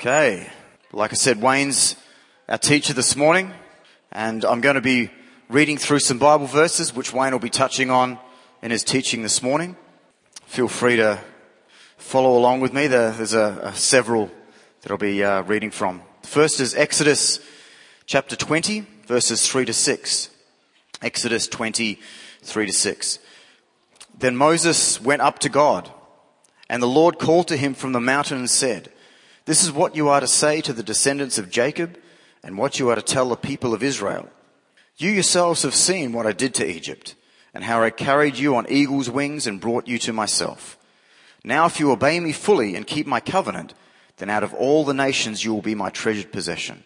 Okay. Like I said, Wayne's our teacher this morning, and I'm going to be reading through some Bible verses, which Wayne will be touching on in his teaching this morning. Feel free to follow along with me. There's a, a several that I'll be uh, reading from. The first is Exodus chapter 20, verses 3 to 6. Exodus 20, 3 to 6. Then Moses went up to God, and the Lord called to him from the mountain and said, This is what you are to say to the descendants of Jacob, and what you are to tell the people of Israel. You yourselves have seen what I did to Egypt, and how I carried you on eagle's wings and brought you to myself. Now if you obey me fully and keep my covenant, then out of all the nations you will be my treasured possession.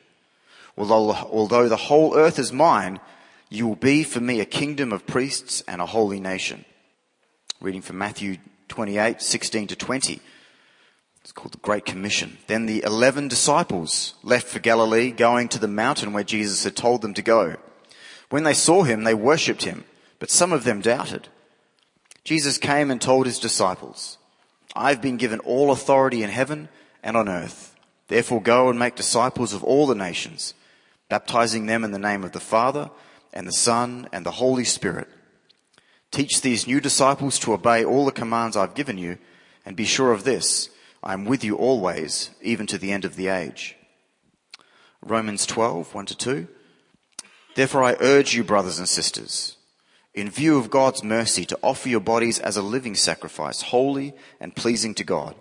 Although, although the whole earth is mine, you will be for me a kingdom of priests and a holy nation. Reading from Matthew 28, 16 to 20. It's called the Great Commission. Then the eleven disciples left for Galilee, going to the mountain where Jesus had told them to go. When they saw him, they worshipped him, but some of them doubted. Jesus came and told his disciples, I've been given all authority in heaven and on earth. Therefore go and make disciples of all the nations, baptizing them in the name of the Father and the Son and the Holy Spirit. Teach these new disciples to obey all the commands I've given you, and be sure of this, I am with you always, even to the end of the age. Romans 12, 1 to 2. Therefore I urge you, brothers and sisters, in view of God's mercy, to offer your bodies as a living sacrifice, holy and pleasing to God.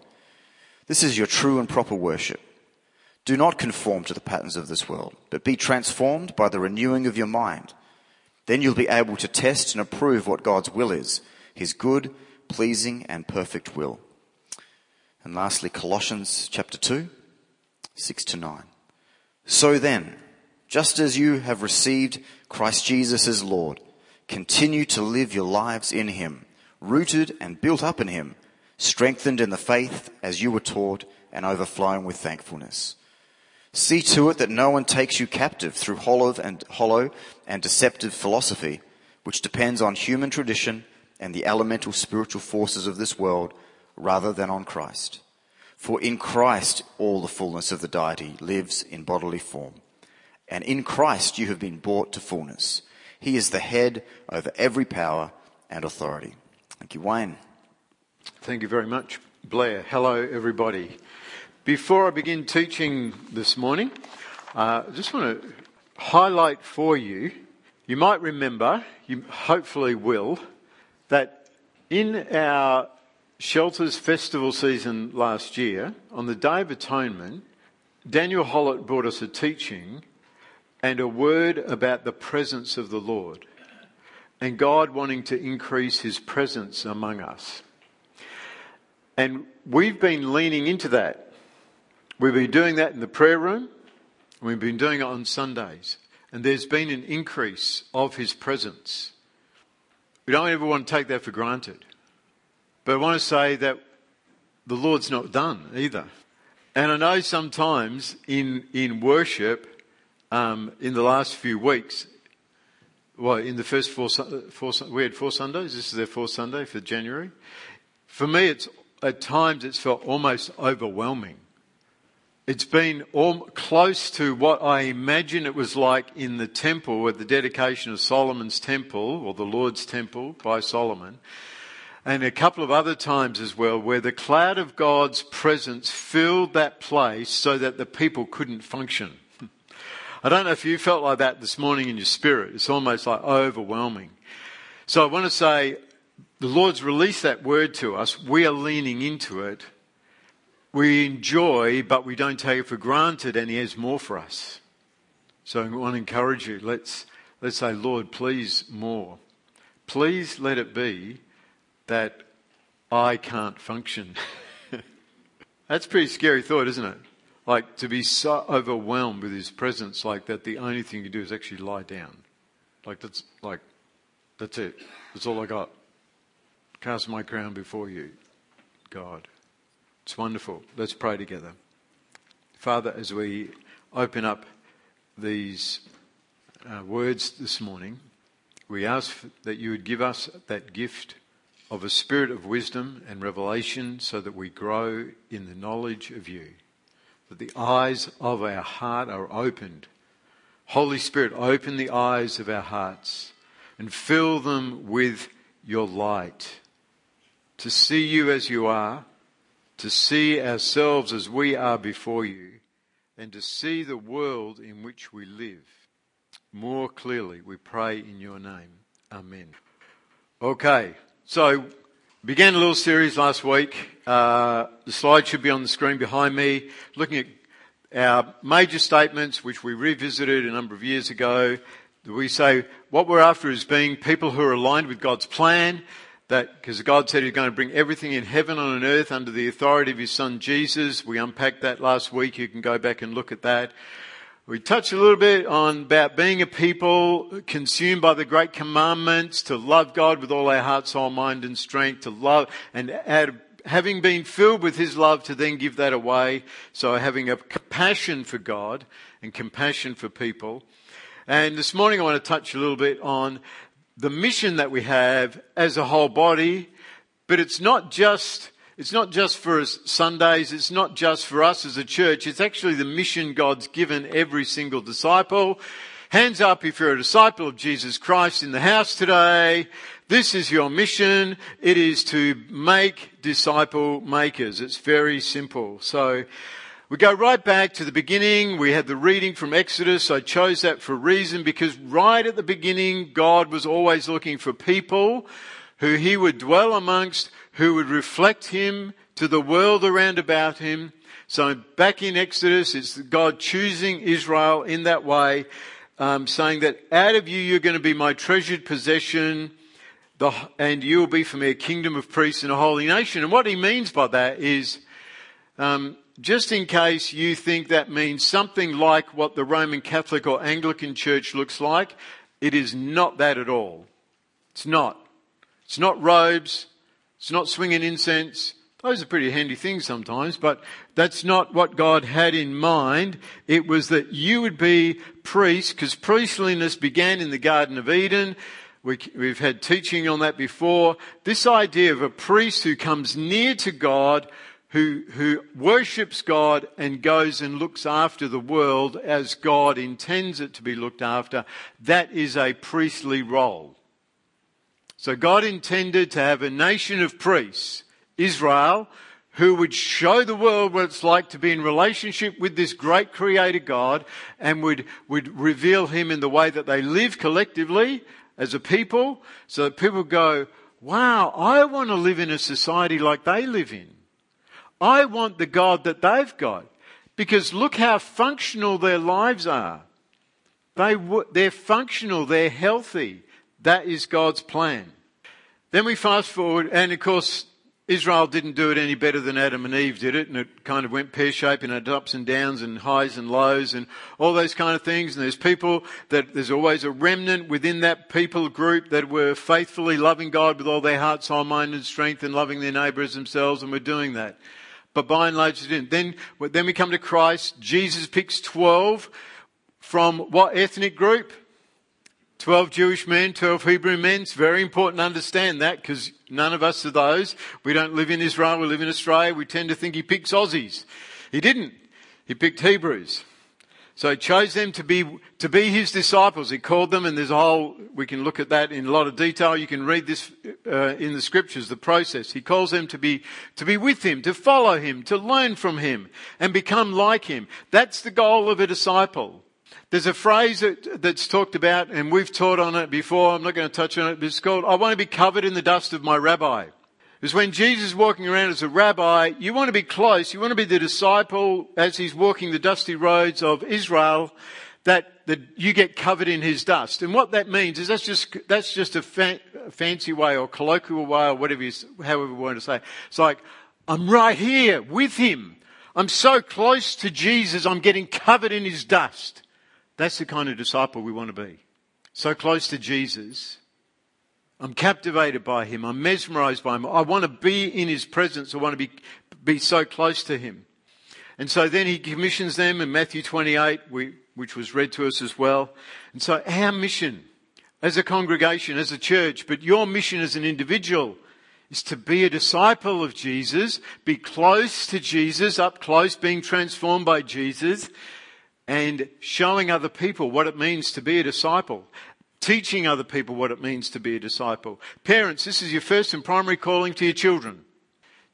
This is your true and proper worship. Do not conform to the patterns of this world, but be transformed by the renewing of your mind. Then you'll be able to test and approve what God's will is, his good, pleasing, and perfect will. And lastly, Colossians chapter 2, 6 to 9. So then, just as you have received Christ Jesus as Lord, continue to live your lives in Him, rooted and built up in Him, strengthened in the faith as you were taught and overflowing with thankfulness. See to it that no one takes you captive through hollow and hollow and deceptive philosophy, which depends on human tradition and the elemental spiritual forces of this world rather than on Christ. For in Christ all the fullness of the deity lives in bodily form. And in Christ you have been brought to fullness. He is the head over every power and authority. Thank you, Wayne. Thank you very much, Blair. Hello, everybody. Before I begin teaching this morning, uh, I just want to highlight for you, you might remember, you hopefully will, that in our Shelters Festival season last year, on the Day of Atonement, Daniel Hollett brought us a teaching and a word about the presence of the Lord and God wanting to increase his presence among us. And we've been leaning into that. We've been doing that in the prayer room. We've been doing it on Sundays. And there's been an increase of his presence. We don't ever want to take that for granted. But I want to say that the Lord's not done either. And I know sometimes in, in worship, um, in the last few weeks, well, in the first four, four, we had four Sundays. This is their fourth Sunday for January. For me, it's at times it's felt almost overwhelming. It's been all, close to what I imagine it was like in the temple at the dedication of Solomon's temple or the Lord's temple by Solomon. And a couple of other times as well where the cloud of God's presence filled that place so that the people couldn't function. I don't know if you felt like that this morning in your spirit. It's almost like overwhelming. So I want to say the Lord's released that word to us. We are leaning into it. We enjoy, but we don't take it for granted, and He has more for us. So I want to encourage you. Let's, let's say, Lord, please more. Please let it be that I can't function. That's a pretty scary thought, isn't it? Like to be so overwhelmed with his presence, like that the only thing you do is actually lie down. Like that's like that's it. That's all I got. Cast my crown before you, God. It's wonderful. Let's pray together. Father, as we open up these uh, words this morning, we ask that you would give us that gift of a spirit of wisdom and revelation so that we grow in the knowledge of you. that the eyes of our heart are opened. Holy Spirit, open the eyes of our hearts and fill them with your light. To see you as you are, to see ourselves as we are before you, and to see the world in which we live more clearly. We pray in your name. Amen. Okay, so began a little series last week. Uh, the slide should be on the screen behind me, looking at our major statements, which we revisited a number of years ago. We say what we're after is being people who are aligned with God's plan. That because God said He's going to bring everything in heaven and on earth under the authority of His Son Jesus. We unpacked that last week. You can go back and look at that. We touched a little bit on about being a people consumed by the great commandments to love God with all our heart, soul, mind, and strength, to love and add, having been filled with His love to then give that away. So having a compassion for God and compassion for people. And this morning I want to touch a little bit on the mission that we have as a whole body, but it's not just it's not just for us Sundays, it's not just for us as a church, it's actually the mission God's given every single disciple. Hands up if you're a disciple of Jesus Christ in the house today. This is your mission. It is to make disciple makers. It's very simple. So, we go right back to the beginning. We had the reading from Exodus. I chose that for a reason because right at the beginning, God was always looking for people who he would dwell amongst, who would reflect him to the world around about him. So back in Exodus, it's God choosing Israel in that way, um, saying that out of you, you're going to be my treasured possession, the, and you will be for me a kingdom of priests and a holy nation. And what he means by that is, um, just in case you think that means something like what the Roman Catholic or Anglican Church looks like, it is not that at all. It's not. It's not robes. It's not swinging incense. Those are pretty handy things sometimes, but that's not what God had in mind. It was that you would be priests, because priestliness began in the Garden of Eden. We, have had teaching on that before. This idea of a priest who comes near to God, who, who worships God and goes and looks after the world as God intends it to be looked after, that is a priestly role. So God intended to have a nation of priests, Israel, who would show the world what it's like to be in relationship with this great creator God and would, would reveal him in the way that they live collectively as a people so that people go, wow, I want to live in a society like they live in. I want the God that they've got. Because look how functional their lives are. They, they're functional, they're healthy. That is God's plan. Then we fast forward, and of course, Israel didn't do it any better than Adam and Eve did it, and it kind of went pear shaped and had ups and downs and highs and lows and all those kind of things. And there's people that there's always a remnant within that people group that were faithfully loving God with all their heart, soul, mind, and strength, and loving their neighbour as themselves, and we're doing that. But by and large, it didn't. Then, then we come to Christ. Jesus picks 12 from what ethnic group? 12 Jewish men, 12 Hebrew men. It's very important to understand that because none of us are those. We don't live in Israel, we live in Australia. We tend to think he picks Aussies. He didn't. He picked Hebrews. So he chose them to be, to be his disciples. He called them, and there's a whole, we can look at that in a lot of detail. You can read this uh, in the scriptures, the process. He calls them to be, to be with him, to follow him, to learn from him, and become like him. That's the goal of a disciple. There's a phrase that, that's talked about, and we've taught on it before. I'm not going to touch on it, but it's called, I want to be covered in the dust of my rabbi. Because when Jesus is walking around as a rabbi, you want to be close. You want to be the disciple as he's walking the dusty roads of Israel, that, that you get covered in his dust. And what that means is that's just, that's just a fa- fancy way or colloquial way or whatever you, however you want to say. It's like, I'm right here with him. I'm so close to Jesus, I'm getting covered in his dust. That's the kind of disciple we want to be. So close to Jesus. I'm captivated by him. I'm mesmerized by him. I want to be in his presence. I want to be, be so close to him. And so then he commissions them in Matthew 28, we, which was read to us as well. And so our mission as a congregation, as a church, but your mission as an individual is to be a disciple of Jesus, be close to Jesus, up close, being transformed by Jesus, and showing other people what it means to be a disciple. Teaching other people what it means to be a disciple. Parents, this is your first and primary calling to your children.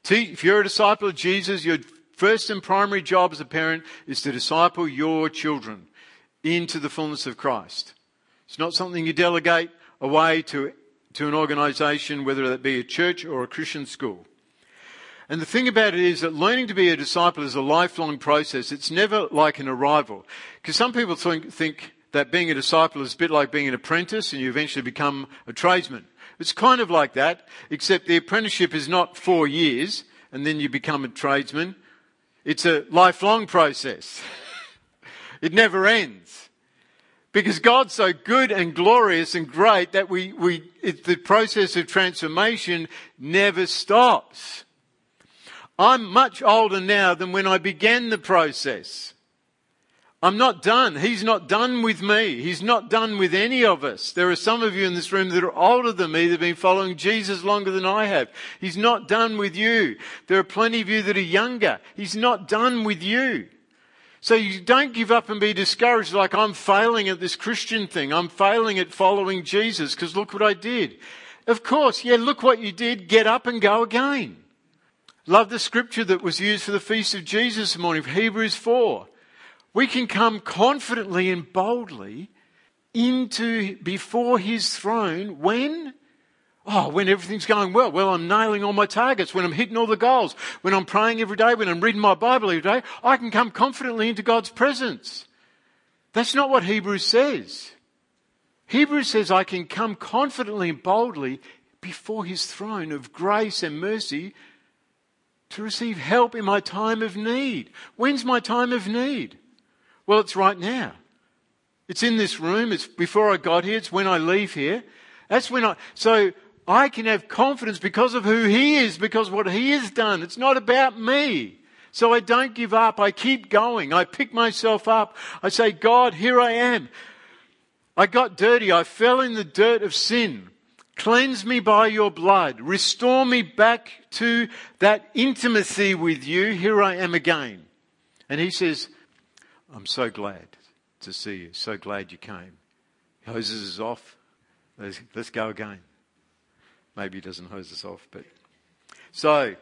If you're a disciple of Jesus, your first and primary job as a parent is to disciple your children into the fullness of Christ. It's not something you delegate away to, to an organization, whether that be a church or a Christian school. And the thing about it is that learning to be a disciple is a lifelong process. It's never like an arrival. Because some people think, think that being a disciple is a bit like being an apprentice and you eventually become a tradesman. It's kind of like that, except the apprenticeship is not four years and then you become a tradesman. It's a lifelong process. it never ends. Because God's so good and glorious and great that we, we, it, the process of transformation never stops. I'm much older now than when I began the process. I'm not done. He's not done with me. He's not done with any of us. There are some of you in this room that are older than me that have been following Jesus longer than I have. He's not done with you. There are plenty of you that are younger. He's not done with you. So you don't give up and be discouraged like I'm failing at this Christian thing. I'm failing at following Jesus because look what I did. Of course, yeah, look what you did. Get up and go again. Love the scripture that was used for the feast of Jesus this morning, Hebrews 4. We can come confidently and boldly into before his throne when Oh, when everything's going well. Well, I'm nailing all my targets. When I'm hitting all the goals. When I'm praying every day. When I'm reading my Bible every day. I can come confidently into God's presence. That's not what Hebrews says. Hebrews says I can come confidently and boldly before his throne of grace and mercy to receive help in my time of need. When's my time of need? Well, it's right now. It's in this room. It's before I got here. It's when I leave here. That's when I, so I can have confidence because of who He is, because what He has done. It's not about me. So I don't give up. I keep going. I pick myself up. I say, God, here I am. I got dirty. I fell in the dirt of sin. Cleanse me by your blood. Restore me back to that intimacy with you. Here I am again. And he says, I'm so glad to see you. So glad you came. Hoses is off. Let's, let's go again. Maybe he doesn't hose us off, but. So,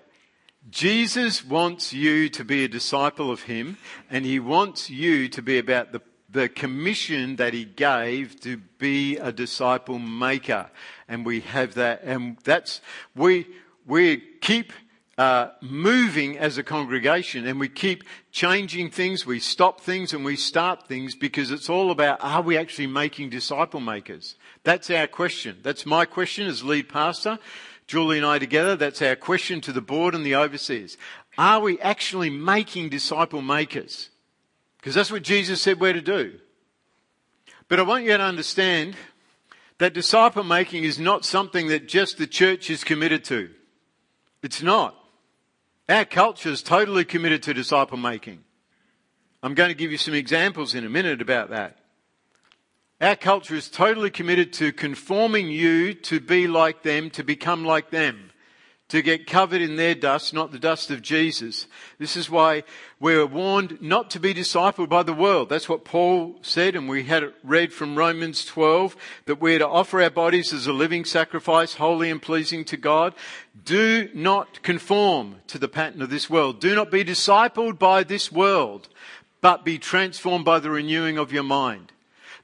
Jesus wants you to be a disciple of him, and he wants you to be about the, the commission that he gave to be a disciple maker. And we have that, and that's, we, we keep uh, moving as a congregation and we keep changing things, we stop things and we start things because it's all about are we actually making disciple makers? That's our question. That's my question as lead pastor. Julie and I together, that's our question to the board and the overseers. Are we actually making disciple makers? Because that's what Jesus said we're to do. But I want you to understand that disciple making is not something that just the church is committed to. It's not. Our culture is totally committed to disciple making. I'm going to give you some examples in a minute about that. Our culture is totally committed to conforming you to be like them, to become like them to get covered in their dust, not the dust of Jesus. This is why we're warned not to be discipled by the world. That's what Paul said, and we had it read from Romans 12, that we're to offer our bodies as a living sacrifice, holy and pleasing to God. Do not conform to the pattern of this world. Do not be discipled by this world, but be transformed by the renewing of your mind.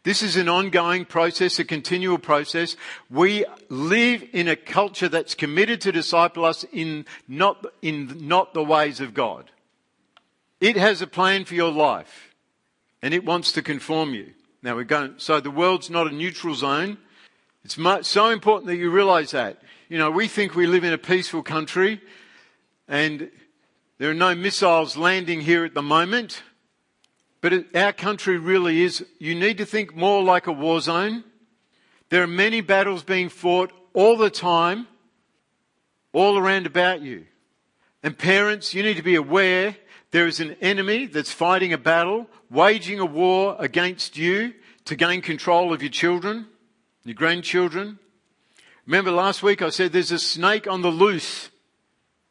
This is an ongoing process, a continual process. We live in a culture that's committed to disciple us in not, in not the ways of God. It has a plan for your life and it wants to conform you. Now we're going, so the world's not a neutral zone. It's much, so important that you realize that. You know, we think we live in a peaceful country and there are no missiles landing here at the moment. But our country really is, you need to think more like a war zone. There are many battles being fought all the time, all around about you. And parents, you need to be aware there is an enemy that's fighting a battle, waging a war against you to gain control of your children, your grandchildren. Remember last week I said there's a snake on the loose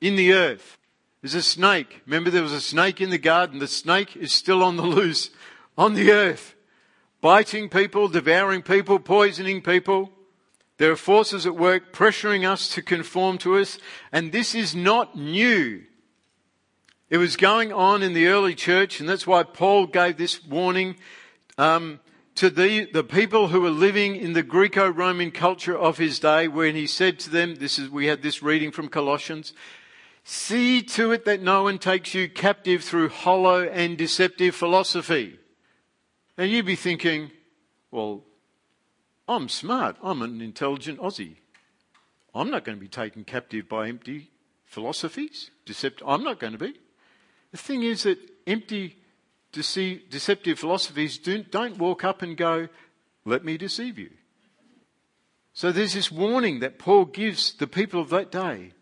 in the earth. There's a snake. Remember there was a snake in the garden. The snake is still on the loose on the earth, biting people, devouring people, poisoning people. There are forces at work pressuring us to conform to us, and this is not new. It was going on in the early church, and that's why Paul gave this warning um, to the, the people who were living in the Greco-Roman culture of his day, when he said to them, "This is we had this reading from Colossians." See to it that no one takes you captive through hollow and deceptive philosophy. And you'd be thinking, well, I'm smart. I'm an intelligent Aussie. I'm not going to be taken captive by empty philosophies. Decept- I'm not going to be. The thing is that empty, dece- deceptive philosophies don't, don't walk up and go, let me deceive you. So there's this warning that Paul gives the people of that day.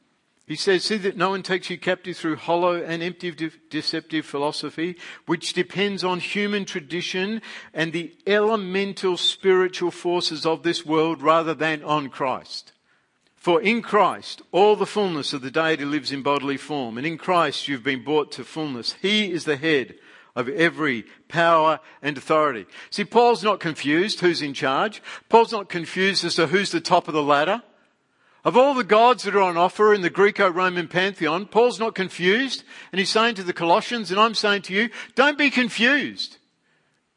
He says, See that no one takes you captive through hollow and empty de- deceptive philosophy, which depends on human tradition and the elemental spiritual forces of this world rather than on Christ. For in Christ, all the fullness of the deity lives in bodily form, and in Christ you've been brought to fullness. He is the head of every power and authority. See, Paul's not confused who's in charge. Paul's not confused as to who's the top of the ladder. Of all the gods that are on offer in the Greco-Roman pantheon, Paul's not confused, and he's saying to the Colossians, and I'm saying to you, don't be confused.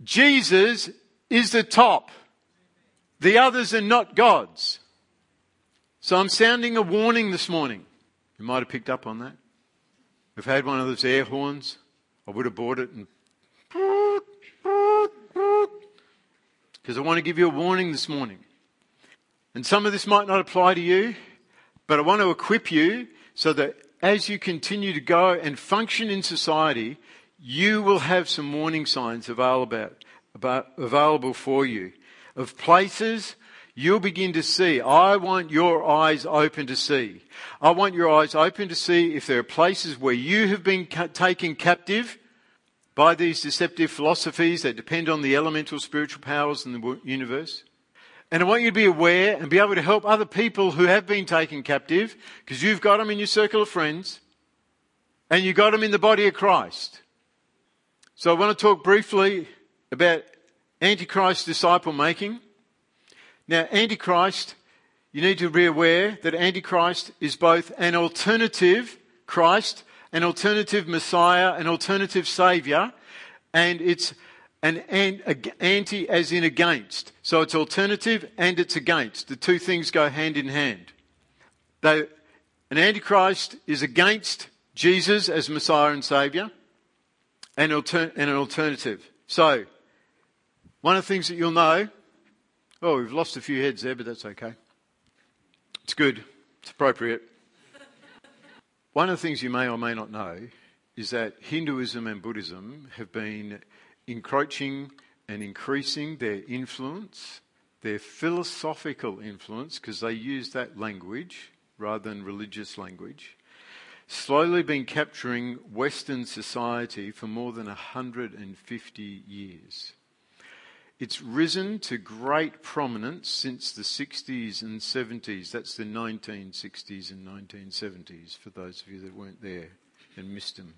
Jesus is the top. The others are not gods. So I'm sounding a warning this morning. You might have picked up on that. We've had one of those air horns. I would have bought it and because I want to give you a warning this morning. And some of this might not apply to you, but I want to equip you so that as you continue to go and function in society, you will have some warning signs available, available for you of places you'll begin to see. I want your eyes open to see. I want your eyes open to see if there are places where you have been ca- taken captive by these deceptive philosophies that depend on the elemental spiritual powers in the universe. And I want you to be aware and be able to help other people who have been taken captive because you've got them in your circle of friends and you've got them in the body of Christ. So I want to talk briefly about Antichrist disciple making. Now, Antichrist, you need to be aware that Antichrist is both an alternative Christ, an alternative Messiah, an alternative Saviour, and it's an anti as in against. So it's alternative and it's against. The two things go hand in hand. They, an antichrist is against Jesus as Messiah and Saviour and, alter, and an alternative. So, one of the things that you'll know, oh, we've lost a few heads there, but that's okay. It's good. It's appropriate. One of the things you may or may not know is that Hinduism and Buddhism have been encroaching and increasing their influence, their philosophical influence, because they use that language rather than religious language, slowly been capturing Western society for more than 150 years. It's risen to great prominence since the 60s and 70s. That's the 1960s and 1970s, for those of you that weren't there and missed them.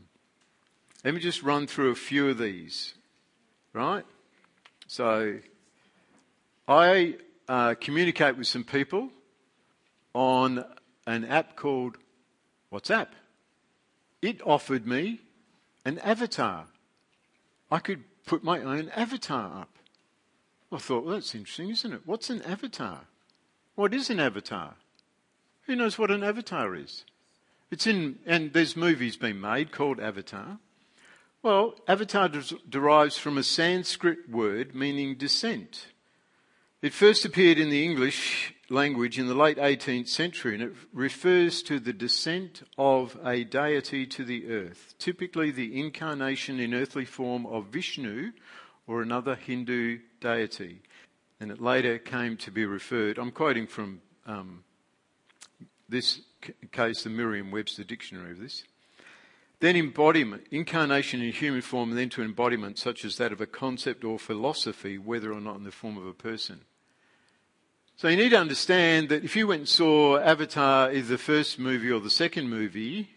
Let me just run through a few of these right? So I uh, communicate with some people on an app called WhatsApp. It offered me an avatar. I could put my own avatar up. I thought, well, that's interesting, isn't it? What's an avatar? What is an avatar? Who knows what an avatar is? It's in, and there's movies being made called Avatar. Well, avatar derives from a Sanskrit word meaning descent. It first appeared in the English language in the late 18th century and it refers to the descent of a deity to the earth, typically the incarnation in earthly form of Vishnu or another Hindu deity. And it later came to be referred, I'm quoting from um, this case, the Merriam Webster dictionary of this. Then embodiment, incarnation in human form, and then to embodiment such as that of a concept or philosophy, whether or not in the form of a person. So you need to understand that if you went and saw Avatar, either the first movie or the second movie,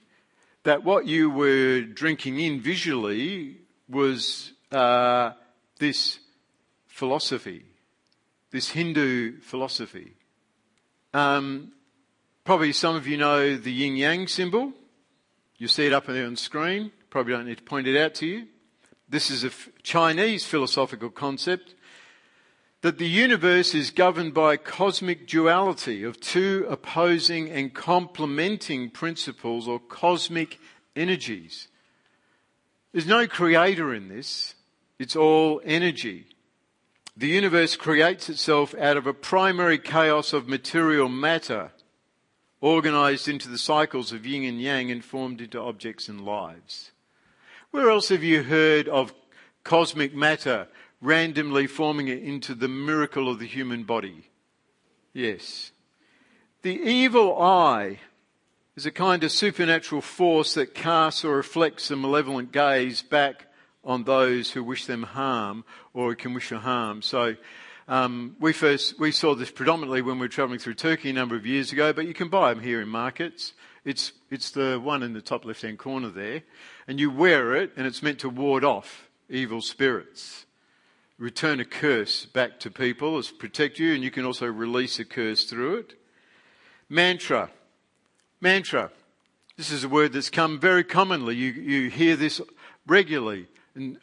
that what you were drinking in visually was uh, this philosophy, this Hindu philosophy. Um, probably some of you know the yin yang symbol. You see it up there on the screen. Probably don't need to point it out to you. This is a Chinese philosophical concept that the universe is governed by cosmic duality of two opposing and complementing principles or cosmic energies. There's no creator in this. It's all energy. The universe creates itself out of a primary chaos of material matter, organized into the cycles of yin and yang and formed into objects and lives. Where else have you heard of cosmic matter randomly forming it into the miracle of the human body? Yes. The evil eye is a kind of supernatural force that casts or reflects a malevolent gaze back on those who wish them harm or can wish harm. So um, we first we saw this predominantly when we were travelling through Turkey a number of years ago, but you can buy them here in markets. It's it's the one in the top left hand corner there, and you wear it, and it's meant to ward off evil spirits, return a curse back to people, as protect you, and you can also release a curse through it. Mantra, mantra. This is a word that's come very commonly. You you hear this regularly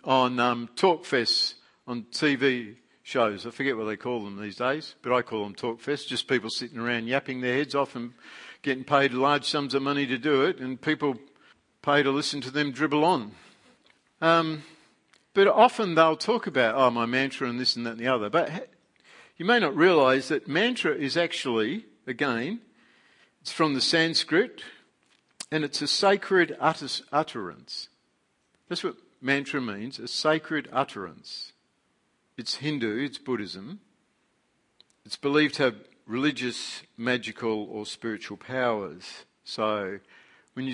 on um, talkfests on TV shows. I forget what they call them these days, but I call them talkfests. Just people sitting around yapping their heads off and getting paid large sums of money to do it, and people pay to listen to them dribble on. Um, but often they'll talk about, oh, my mantra and this and that and the other. But you may not realize that mantra is actually, again, it's from the Sanskrit, and it's a sacred utterance. That's what mantra means a sacred utterance. It's Hindu, it's Buddhism. It's believed to have religious, magical, or spiritual powers. So, when you,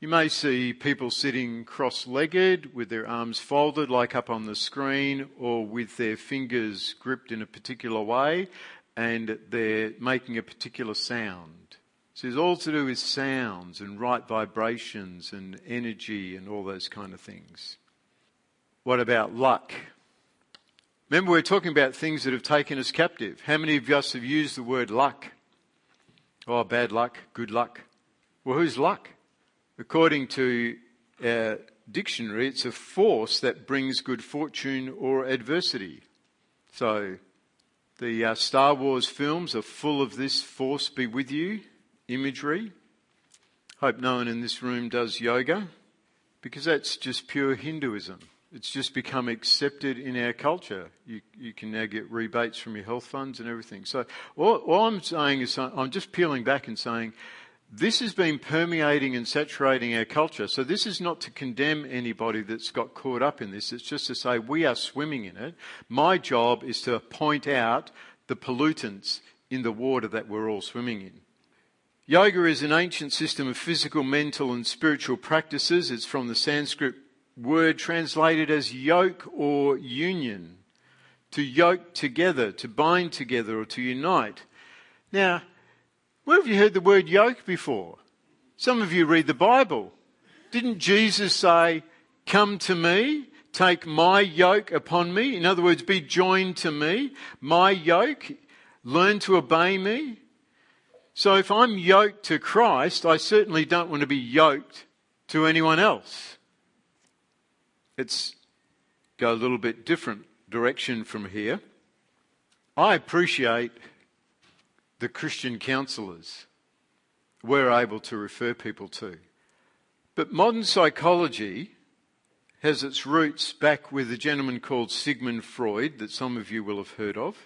you may see people sitting cross legged with their arms folded, like up on the screen, or with their fingers gripped in a particular way, and they're making a particular sound. So it's all to do with sounds and right vibrations and energy and all those kind of things. What about luck? Remember, we're talking about things that have taken us captive. How many of us have used the word luck? Oh, bad luck, good luck. Well, who's luck? According to our dictionary, it's a force that brings good fortune or adversity. So, the uh, Star Wars films are full of this force be with you imagery. Hope no one in this room does yoga because that's just pure Hinduism. It's just become accepted in our culture. You, you can now get rebates from your health funds and everything. So all, all I'm saying is I'm just peeling back and saying this has been permeating and saturating our culture. So this is not to condemn anybody that's got caught up in this. It's just to say we are swimming in it. My job is to point out the pollutants in the water that we're all swimming in. Yoga is an ancient system of physical, mental, and spiritual practices. It's from the Sanskrit word translated as yoke or union. To yoke together, to bind together, or to unite. Now, where have you heard the word yoke before? Some of you read the Bible. Didn't Jesus say, Come to me, take my yoke upon me? In other words, be joined to me, my yoke, learn to obey me. So if I'm yoked to Christ, I certainly don't want to be yoked to anyone else. Let's go a little bit different direction from here. I appreciate the Christian counselors we're able to refer people to. But modern psychology has its roots back with a gentleman called Sigmund Freud that some of you will have heard of.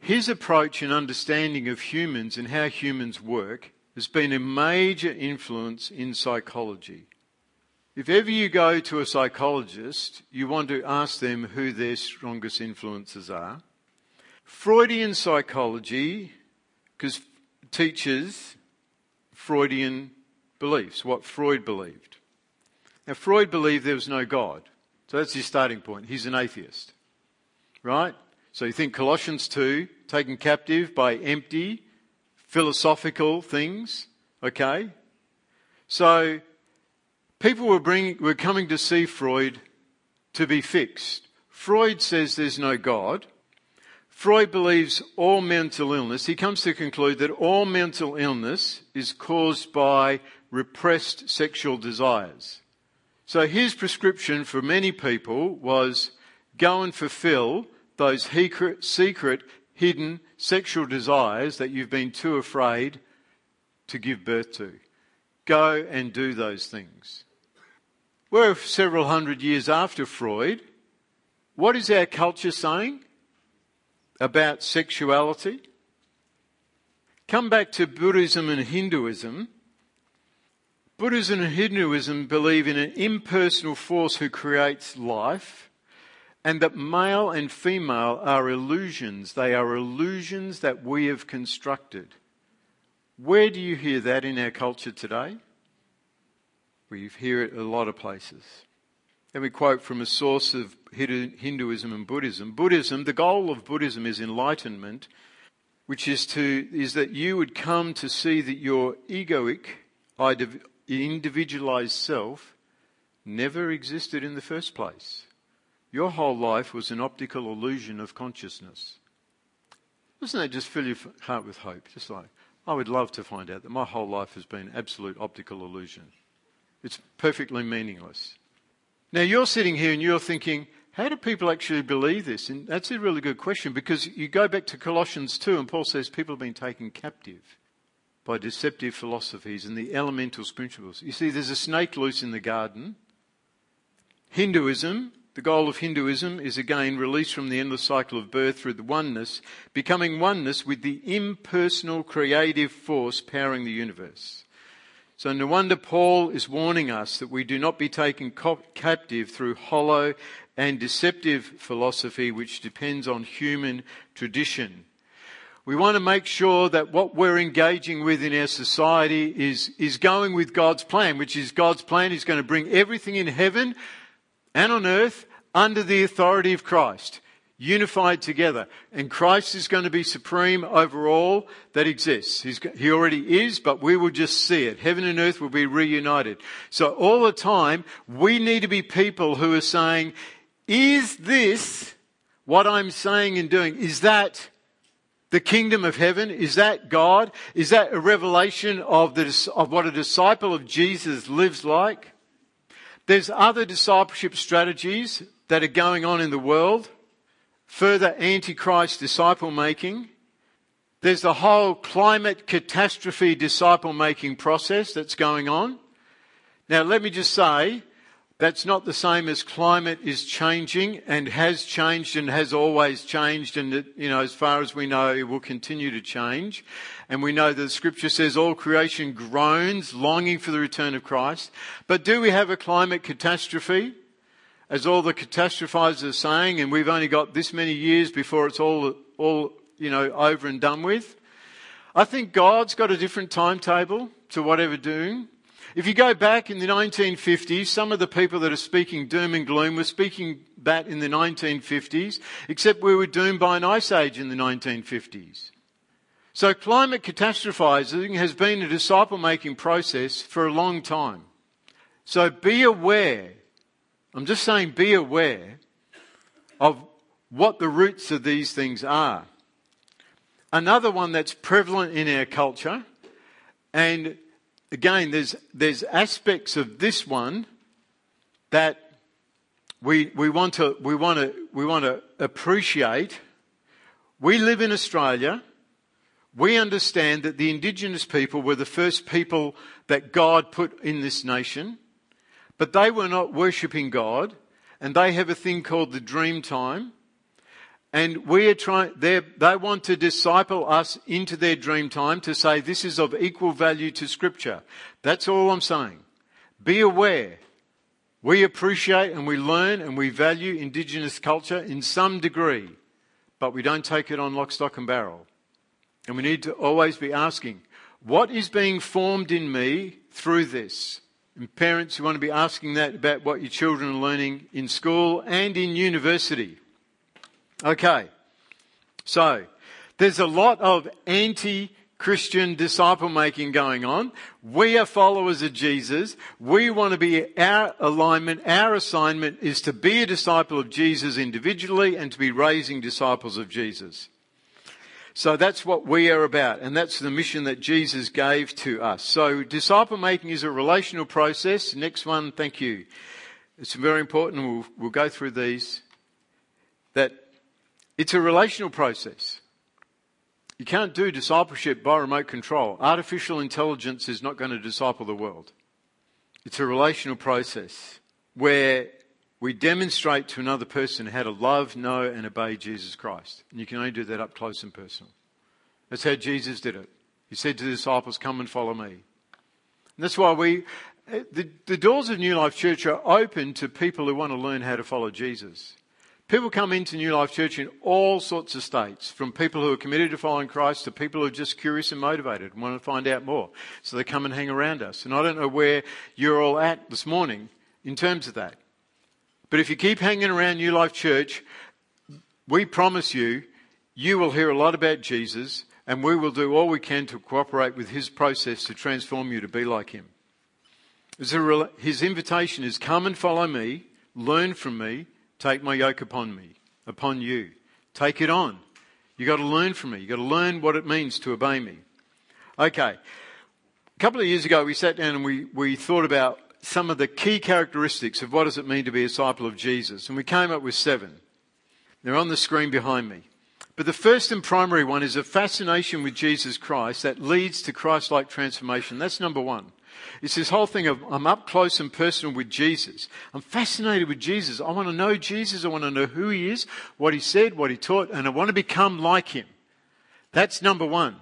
His approach and understanding of humans and how humans work has been a major influence in psychology. If ever you go to a psychologist, you want to ask them who their strongest influences are. Freudian psychology, because teaches Freudian beliefs, what Freud believed. Now, Freud believed there was no God. So that's his starting point. He's an atheist. Right? So you think Colossians 2 taken captive by empty philosophical things. Okay? So, people were, bringing, were coming to see Freud to be fixed. Freud says there's no God. Freud believes all mental illness, he comes to conclude that all mental illness is caused by repressed sexual desires. So his prescription for many people was go and fulfill those secret, hidden sexual desires that you've been too afraid to give birth to. Go and do those things. We're several hundred years after Freud. What is our culture saying? about sexuality. Come back to Buddhism and Hinduism. Buddhism and Hinduism believe in an impersonal force who creates life and that male and female are illusions. They are illusions that we have constructed. Where do you hear that in our culture today? We hear it a lot of places. Let we quote from a source of Hinduism and Buddhism. Buddhism, the goal of Buddhism is enlightenment, which is to, is that you would come to see that your egoic, individualized self never existed in the first place. Your whole life was an optical illusion of consciousness. Doesn't that just fill your heart with hope? Just like, I would love to find out that my whole life has been absolute optical illusion. It's perfectly meaningless. Now you're sitting here and you're thinking, how do people actually believe this? And that's a really good question because you go back to Colossians 2 and Paul says people have been taken captive by deceptive philosophies and the elemental principles. You see, there's a snake loose in the garden. Hinduism, the goal of Hinduism is again release from the endless cycle of birth through the oneness, becoming oneness with the impersonal creative force powering the universe. So no wonder Paul is warning us that we do not be taken captive through hollow and deceptive philosophy which depends on human tradition. We want to make sure that what we're engaging with in our society is, is going with God's plan, which is God's plan is going to bring everything in heaven and on earth under the authority of Christ unified together. And Christ is going to be supreme over all that exists. He's, he already is, but we will just see it. Heaven and earth will be reunited. So all the time, we need to be people who are saying, is this what I'm saying and doing? Is that the kingdom of heaven? Is that God? Is that a revelation of, the, of what a disciple of Jesus lives like? There's other discipleship strategies that are going on in the world further antichrist disciple making. There's the whole climate catastrophe disciple making process that's going on. Now, let me just say, that's not the same as climate is changing and has changed and has always changed and it, you know as far as we know it will continue to change and we know that the scripture says all creation groans longing for the return of Christ but do we have a climate catastrophe as all the catastrophizers are saying, and we've only got this many years before it's all, all, you know, over and done with. I think God's got a different timetable to whatever doing. If you go back in the 1950s, some of the people that are speaking doom and gloom were speaking that in the 1950s, except we were doomed by an ice age in the 1950s. So climate catastrophizing has been a disciple making process for a long time. So be aware I'm just saying be aware of what the roots of these things are. Another one that's prevalent in our culture, and again, there's, there's aspects of this one that we, we want to, we want to, we want to appreciate. We live in Australia. We understand that the indigenous people were the first people that God put in this nation. But they were not worshipping God, and they have a thing called the dream time. And we are trying, they want to disciple us into their dream time to say this is of equal value to scripture. That's all I'm saying. Be aware. We appreciate and we learn and we value indigenous culture in some degree, but we don't take it on lock, stock and barrel. And we need to always be asking, what is being formed in me through this? And parents, you want to be asking that about what your children are learning in school and in university. Okay. So, There's a lot of anti Christian disciple making going on. We are followers of Jesus. We want to be our alignment, our assignment is to be a disciple of Jesus individually and to be raising disciples of Jesus. So that's what we are about, and that's the mission that Jesus gave to us. So disciple making is a relational process. Next one, thank you. It's very important, we'll, we'll go through these, that it's a relational process. You can't do discipleship by remote control. Artificial intelligence is not going to disciple the world. It's a relational process where we demonstrate to another person how to love, know, and obey Jesus Christ. And you can only do that up close and personal. That's how Jesus did it. He said to the disciples, Come and follow me. And that's why we, eh, the, the doors of New Life Church are open to people who want to learn how to follow Jesus. People come into New Life Church in all sorts of states, from people who are committed to following Christ to people who are just curious and motivated and want to find out more. So they come and hang around us. And I don't know where you're all at this morning in terms of that. But if you keep hanging around New Life Church, we promise you, you will hear a lot about Jesus and we will do all we can to cooperate with his process to transform you to be like him. His invitation is come and follow me, learn from me, Take my yoke upon me, upon you. Take it on. You've got to learn from me. You've got to learn what it means to obey me. Okay. A couple of years ago, we sat down and we, we thought about some of the key characteristics of what does it mean to be a disciple of Jesus. And we came up with seven. They're on the screen behind me. But the first and primary one is a fascination with Jesus Christ that leads to Christ-like transformation. That's number one. It's this whole thing of I'm up close and personal with Jesus. I'm fascinated with Jesus. I want to know Jesus. I want to know who he is, what he said, what he taught, and I want to become like him. That's number one.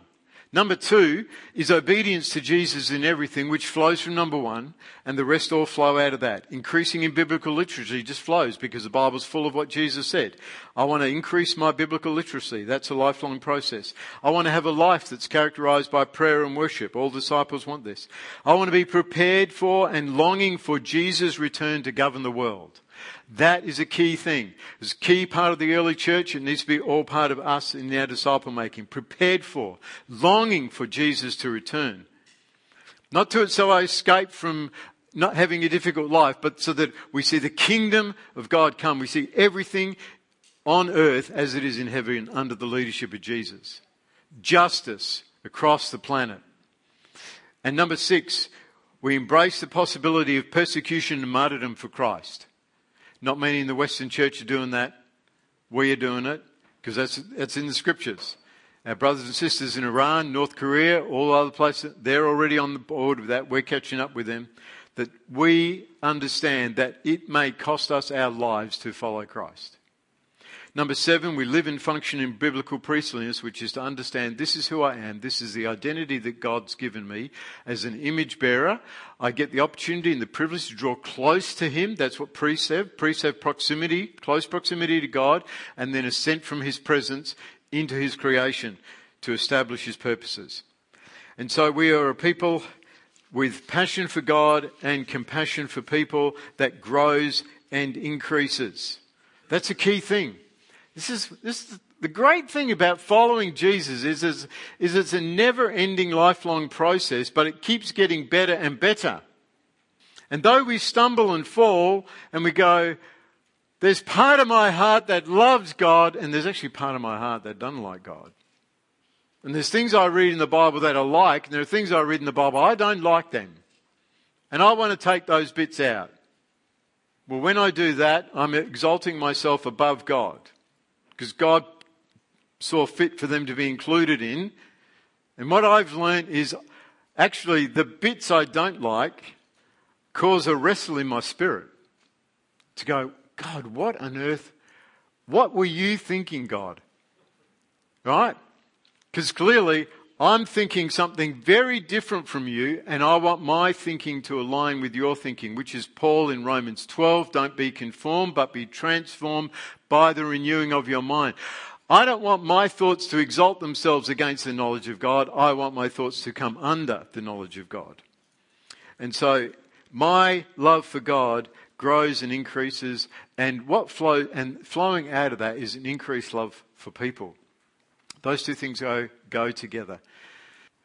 Number two is obedience to Jesus in everything, which flows from number one, and the rest all flow out of that. Increasing in biblical literacy just flows because the Bible's full of what Jesus said. I want to increase my biblical literacy. That's a lifelong process. I want to have a life that's characterized by prayer and worship. All disciples want this. I want to be prepared for and longing for Jesus' return to govern the world. That is a key thing. It's a key part of the early church. It needs to be all part of us in our disciple making. Prepared for, longing for Jesus to return. Not to it so I escape from not having a difficult life, but so that we see the kingdom of God come. We see everything on earth as it is in heaven under the leadership of Jesus. Justice across the planet. And number six, we embrace the possibility of persecution and martyrdom for Christ. Not many in the Western church are doing that. We are doing it because that's, that's in the scriptures. Our brothers and sisters in Iran, North Korea, all other places, they're already on the board with that. We're catching up with them. That we understand that it may cost us our lives to follow Christ. Number seven, we live and function in biblical priestliness, which is to understand this is who I am. This is the identity that God's given me. As an image bearer, I get the opportunity and the privilege to draw close to Him. That's what priests have. Priests have proximity, close proximity to God, and then ascent from His presence into His creation to establish His purposes. And so we are a people with passion for God and compassion for people that grows and increases. That's a key thing. This is, this is the great thing about following Jesus is, is, is it's a never ending lifelong process, but it keeps getting better and better. And though we stumble and fall and we go, there's part of my heart that loves God and there's actually part of my heart that doesn't like God. And there's things I read in the Bible that I like and there are things I read in the Bible I don't like them. And I want to take those bits out. Well, when I do that, I'm exalting myself above God because God saw fit for them to be included in. And what I've learned is actually the bits I don't like cause a wrestle in my spirit to go, God, what on earth? What were you thinking, God? Right? Because clearly I'm thinking something very different from you, and I want my thinking to align with your thinking, which is Paul in Romans 12 don't be conformed, but be transformed by the renewing of your mind. I don't want my thoughts to exalt themselves against the knowledge of God. I want my thoughts to come under the knowledge of God. And so my love for God grows and increases, and what flow and flowing out of that is an increased love for people. Those two things go, go together.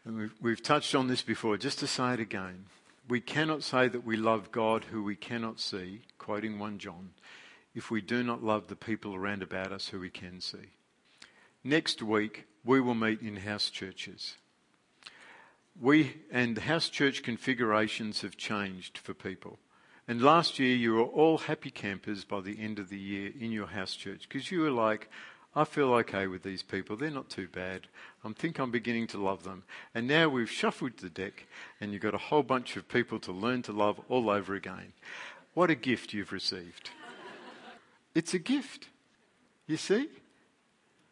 And we've, we've touched on this before, just to say it again. We cannot say that we love God who we cannot see, quoting 1 John, if we do not love the people around about us who we can see. Next week, we will meet in house churches. We and house church configurations have changed for people. And last year, you were all happy campers by the end of the year in your house church because you were like, I feel okay with these people. They're not too bad. I think I'm beginning to love them. And now we've shuffled the deck and you've got a whole bunch of people to learn to love all over again. What a gift you've received. It's a gift. You see?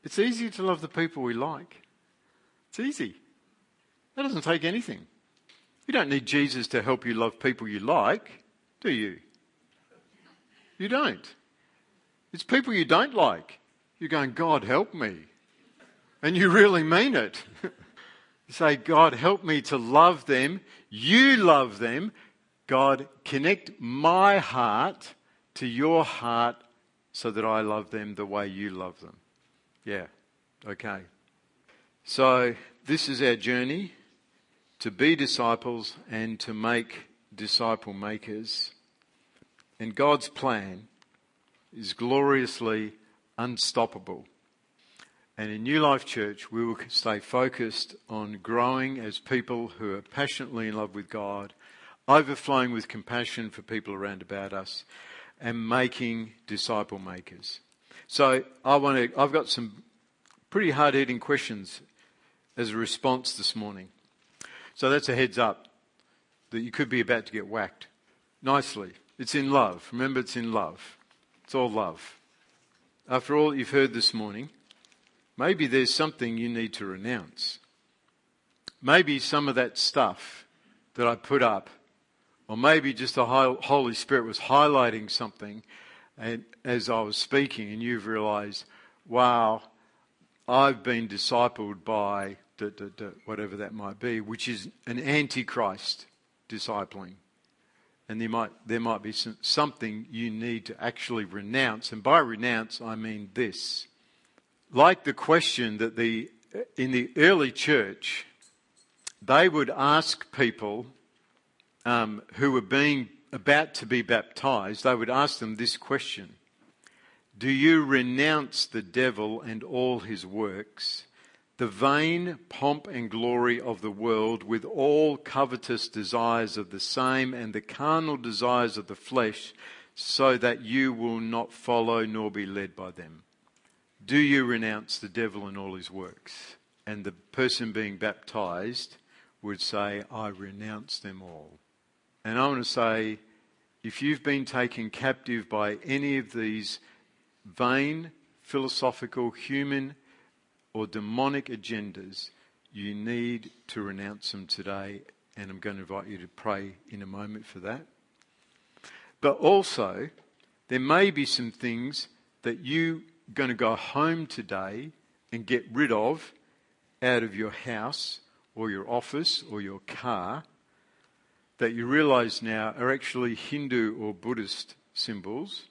It's easy to love the people we like. It's easy. That doesn't take anything. You don't need Jesus to help you love people you like, do you? You don't. It's people you don't like. You're going, God, help me. And you really mean it. you say, God, help me to love them. You love them. God, connect my heart to your heart so that I love them the way you love them. Yeah, okay. So, this is our journey to be disciples and to make disciple makers. And God's plan is gloriously unstoppable. And in New Life Church, we will stay focused on growing as people who are passionately in love with God, overflowing with compassion for people around about us, and making disciple makers. So I want to, I've got some pretty hard hitting questions as a response this morning. So that's a heads up that you could be about to get whacked nicely. It's in love. Remember, it's in love. It's all love. After all you've heard this morning, maybe there's something you need to renounce. Maybe some of that stuff that I put up, or maybe just the Holy Spirit was highlighting something and as I was speaking, and you've realized, wow, I've been discipled by whatever that might be, which is an antichrist discipling. And there might, there might be some, something you need to actually renounce. And by renounce, I mean this. Like the question that the, in the early church, they would ask people um, who were being about to be baptized, they would ask them this question Do you renounce the devil and all his works, the vain pomp and glory of the world, with all covetous desires of the same and the carnal desires of the flesh, so that you will not follow nor be led by them? Do you renounce the devil and all his works? And the person being baptized would say, I renounce them all. And I want to say, if you've been taken captive by any of these vain, philosophical, human, or demonic agendas, you need to renounce them today. And I'm going to invite you to pray in a moment for that. But also, there may be some things that you're going to go home today and get rid of out of your house or your office or your car that you realize now are actually Hindu or Buddhist symbols.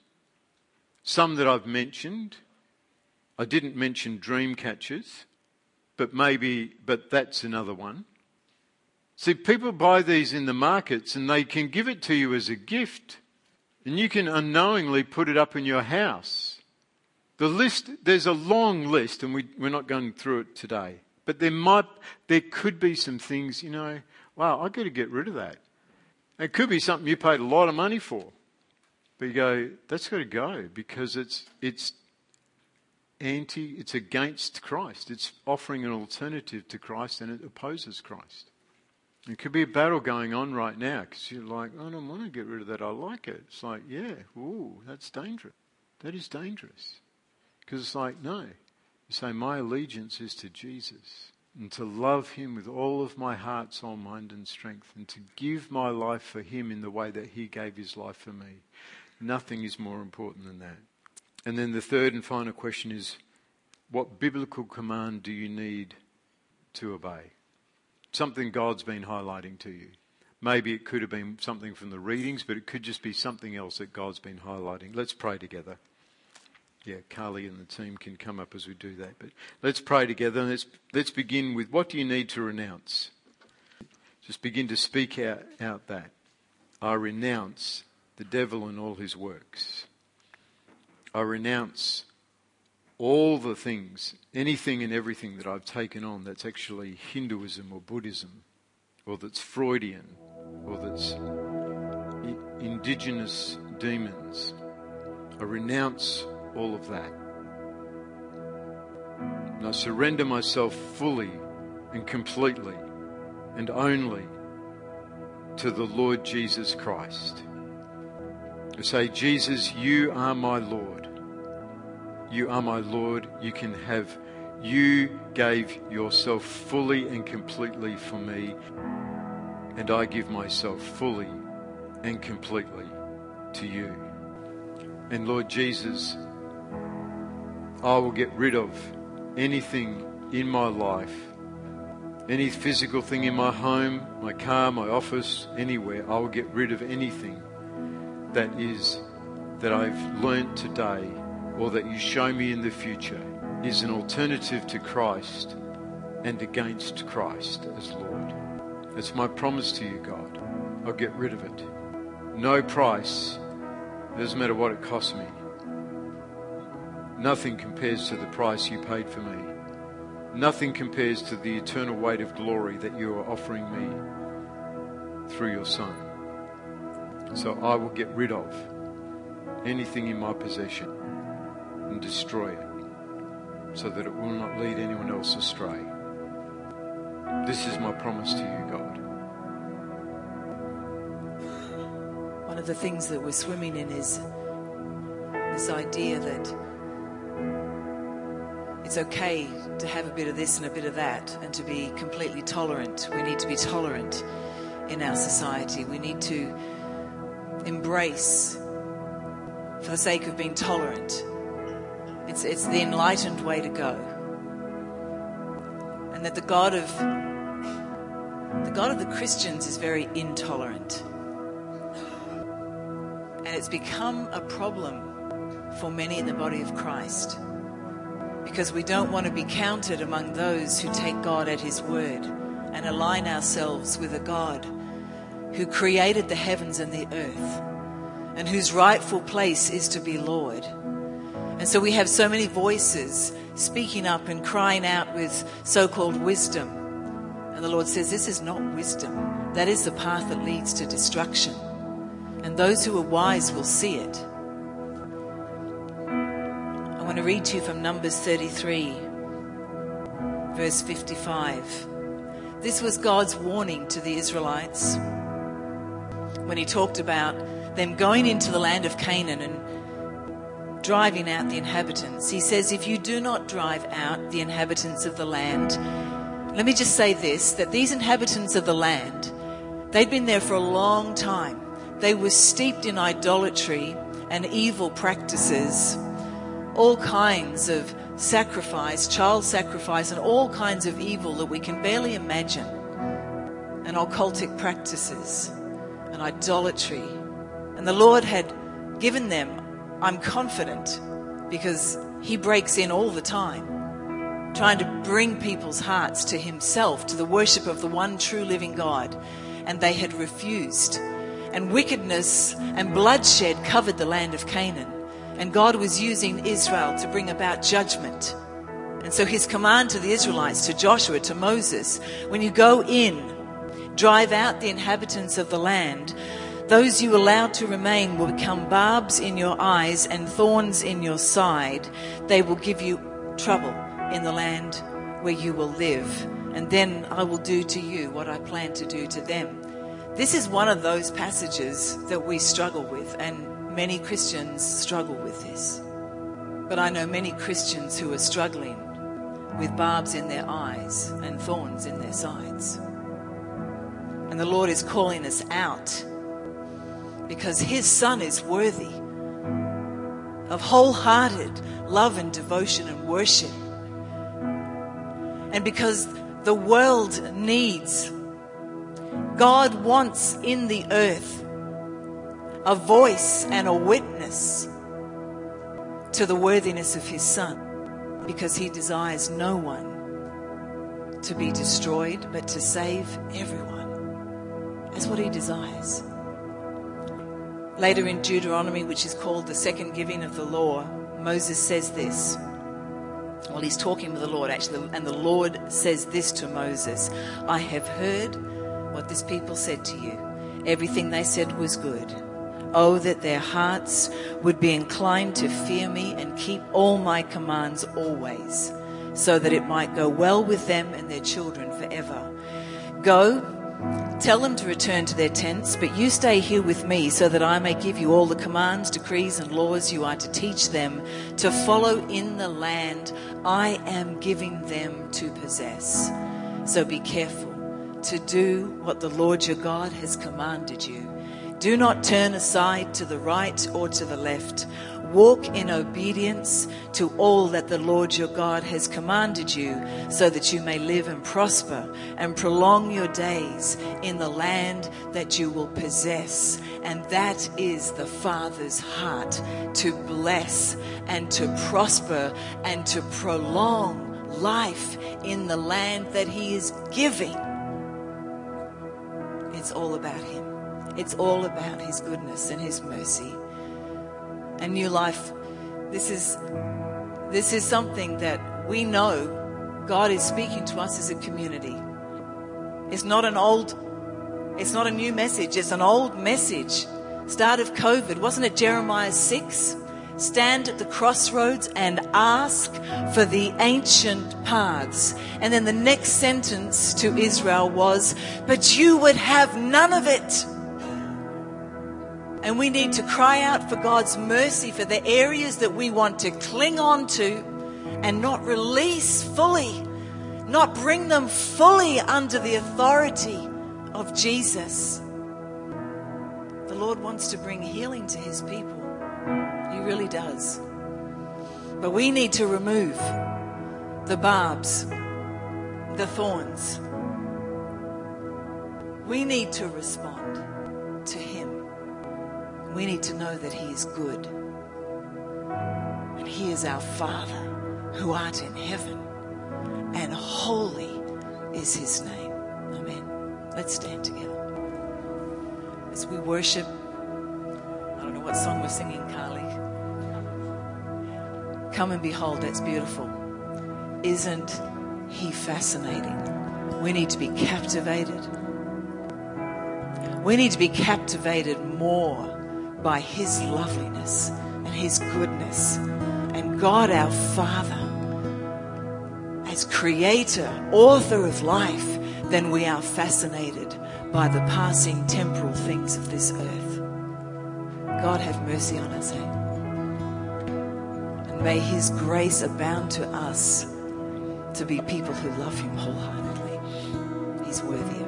Some that I've mentioned. I didn't mention dream catchers, but maybe, but that's another one. See, people buy these in the markets and they can give it to you as a gift, and you can unknowingly put it up in your house. The list, there's a long list, and we, we're not going through it today. But there might, there could be some things, you know, wow, I've got to get rid of that. It could be something you paid a lot of money for. But you go, that's got to go because it's, it's anti, it's against Christ. It's offering an alternative to Christ and it opposes Christ. It could be a battle going on right now because you're like, I don't want to get rid of that. I like it. It's like, yeah, ooh, that's dangerous. That is dangerous. Because it's like, no. You say, my allegiance is to Jesus and to love Him with all of my heart, soul, mind, and strength, and to give my life for Him in the way that He gave His life for me. Nothing is more important than that. And then the third and final question is what biblical command do you need to obey? Something God's been highlighting to you. Maybe it could have been something from the readings, but it could just be something else that God's been highlighting. Let's pray together. yeah, Carly and the team can come up as we do that. But let's pray together. Let's, let's begin with what do you need to renounce? Just begin to speak out, out that. I renounce the devil and all his works. I renounce all the things, anything and everything that I've taken on that's actually Hinduism or Buddhism, or that's Freudian, or that's indigenous demons. I renounce all of that. And I surrender myself fully and completely and only to the Lord Jesus Christ. I say, Jesus, you are my Lord. You are my Lord. You can have, you gave yourself fully and completely for me, and I give myself fully and completely to you. And Lord Jesus, I will get rid of anything in my life, any physical thing in my home, my car, my office, anywhere. I will get rid of anything that is that I've learnt today or that you show me in the future is an alternative to Christ and against Christ as Lord. It's my promise to you, God. I'll get rid of it. No price. It doesn't matter what it costs me. Nothing compares to the price you paid for me. Nothing compares to the eternal weight of glory that you are offering me through your Son. So I will get rid of anything in my possession and destroy it so that it will not lead anyone else astray. This is my promise to you, God. One of the things that we're swimming in is this idea that it's okay to have a bit of this and a bit of that and to be completely tolerant. We need to be tolerant in our society. We need to embrace, for the sake of being tolerant. It's, it's the enlightened way to go. And that the God of the God of the Christians is very intolerant. And it's become a problem for many in the body of Christ because we don't want to be counted among those who take God at His word and align ourselves with a God who created the heavens and the earth and whose rightful place is to be Lord. And so we have so many voices speaking up and crying out with so called wisdom. And the Lord says, This is not wisdom. That is the path that leads to destruction. And those who are wise will see it. I want to read to you from Numbers 33, verse 55. This was God's warning to the Israelites when He talked about them going into the land of Canaan and driving out the inhabitants. He says, If you do not drive out the inhabitants of the land, let me just say this that these inhabitants of the land, they'd been there for a long time. They were steeped in idolatry and evil practices all kinds of sacrifice, child sacrifice, and all kinds of evil that we can barely imagine, and occultic practices, and idolatry. And the Lord had given them, I'm confident, because He breaks in all the time, trying to bring people's hearts to Himself, to the worship of the one true living God. And they had refused. And wickedness and bloodshed covered the land of Canaan. And God was using Israel to bring about judgment. And so his command to the Israelites, to Joshua, to Moses, when you go in, drive out the inhabitants of the land, those you allow to remain will become barbs in your eyes and thorns in your side. They will give you trouble in the land where you will live. And then I will do to you what I plan to do to them. This is one of those passages that we struggle with, and Many Christians struggle with this. But I know many Christians who are struggling with barbs in their eyes and thorns in their sides. And the Lord is calling us out because His Son is worthy of wholehearted love and devotion and worship. And because the world needs, God wants in the earth a voice and a witness to the worthiness of his son because he desires no one to be destroyed but to save everyone. That's what he desires. Later in Deuteronomy, which is called the second giving of the law, Moses says this. Well, he's talking with the Lord actually, and the Lord says this to Moses I have heard what this people said to you. Everything they said was good. Oh, that their hearts would be inclined to fear me and keep all my commands always, so that it might go well with them and their children forever. Go, tell them to return to their tents, but you stay here with me, so that I may give you all the commands, decrees, and laws you are to teach them to follow in the land I am giving them to possess. So be careful to do what the Lord your God has commanded you. Do not turn aside to the right or to the left. Walk in obedience to all that the Lord your God has commanded you, so that you may live and prosper and prolong your days in the land that you will possess. And that is the Father's heart to bless and to prosper and to prolong life in the land that He is giving. It's all about Him. It's all about His goodness and His mercy. And new life, this is this is something that we know God is speaking to us as a community. It's not an old, it's not a new message, it's an old message. Start of COVID, wasn't it Jeremiah 6? Stand at the crossroads and ask for the ancient paths. And then the next sentence to Israel was, But you would have none of it. And we need to cry out for God's mercy for the areas that we want to cling on to and not release fully, not bring them fully under the authority of Jesus. The Lord wants to bring healing to his people. He really does. But we need to remove the barbs, the thorns. We need to respond to him. We need to know that He is good. And He is our Father who art in heaven. And holy is His name. Amen. Let's stand together. As we worship, I don't know what song we're singing, Carly. Come and behold, that's beautiful. Isn't He fascinating? We need to be captivated. We need to be captivated more by His loveliness and His goodness. And God our Father, as creator, author of life, then we are fascinated by the passing temporal things of this earth. God have mercy on us, eh? And may His grace abound to us to be people who love Him wholeheartedly. He's worthy.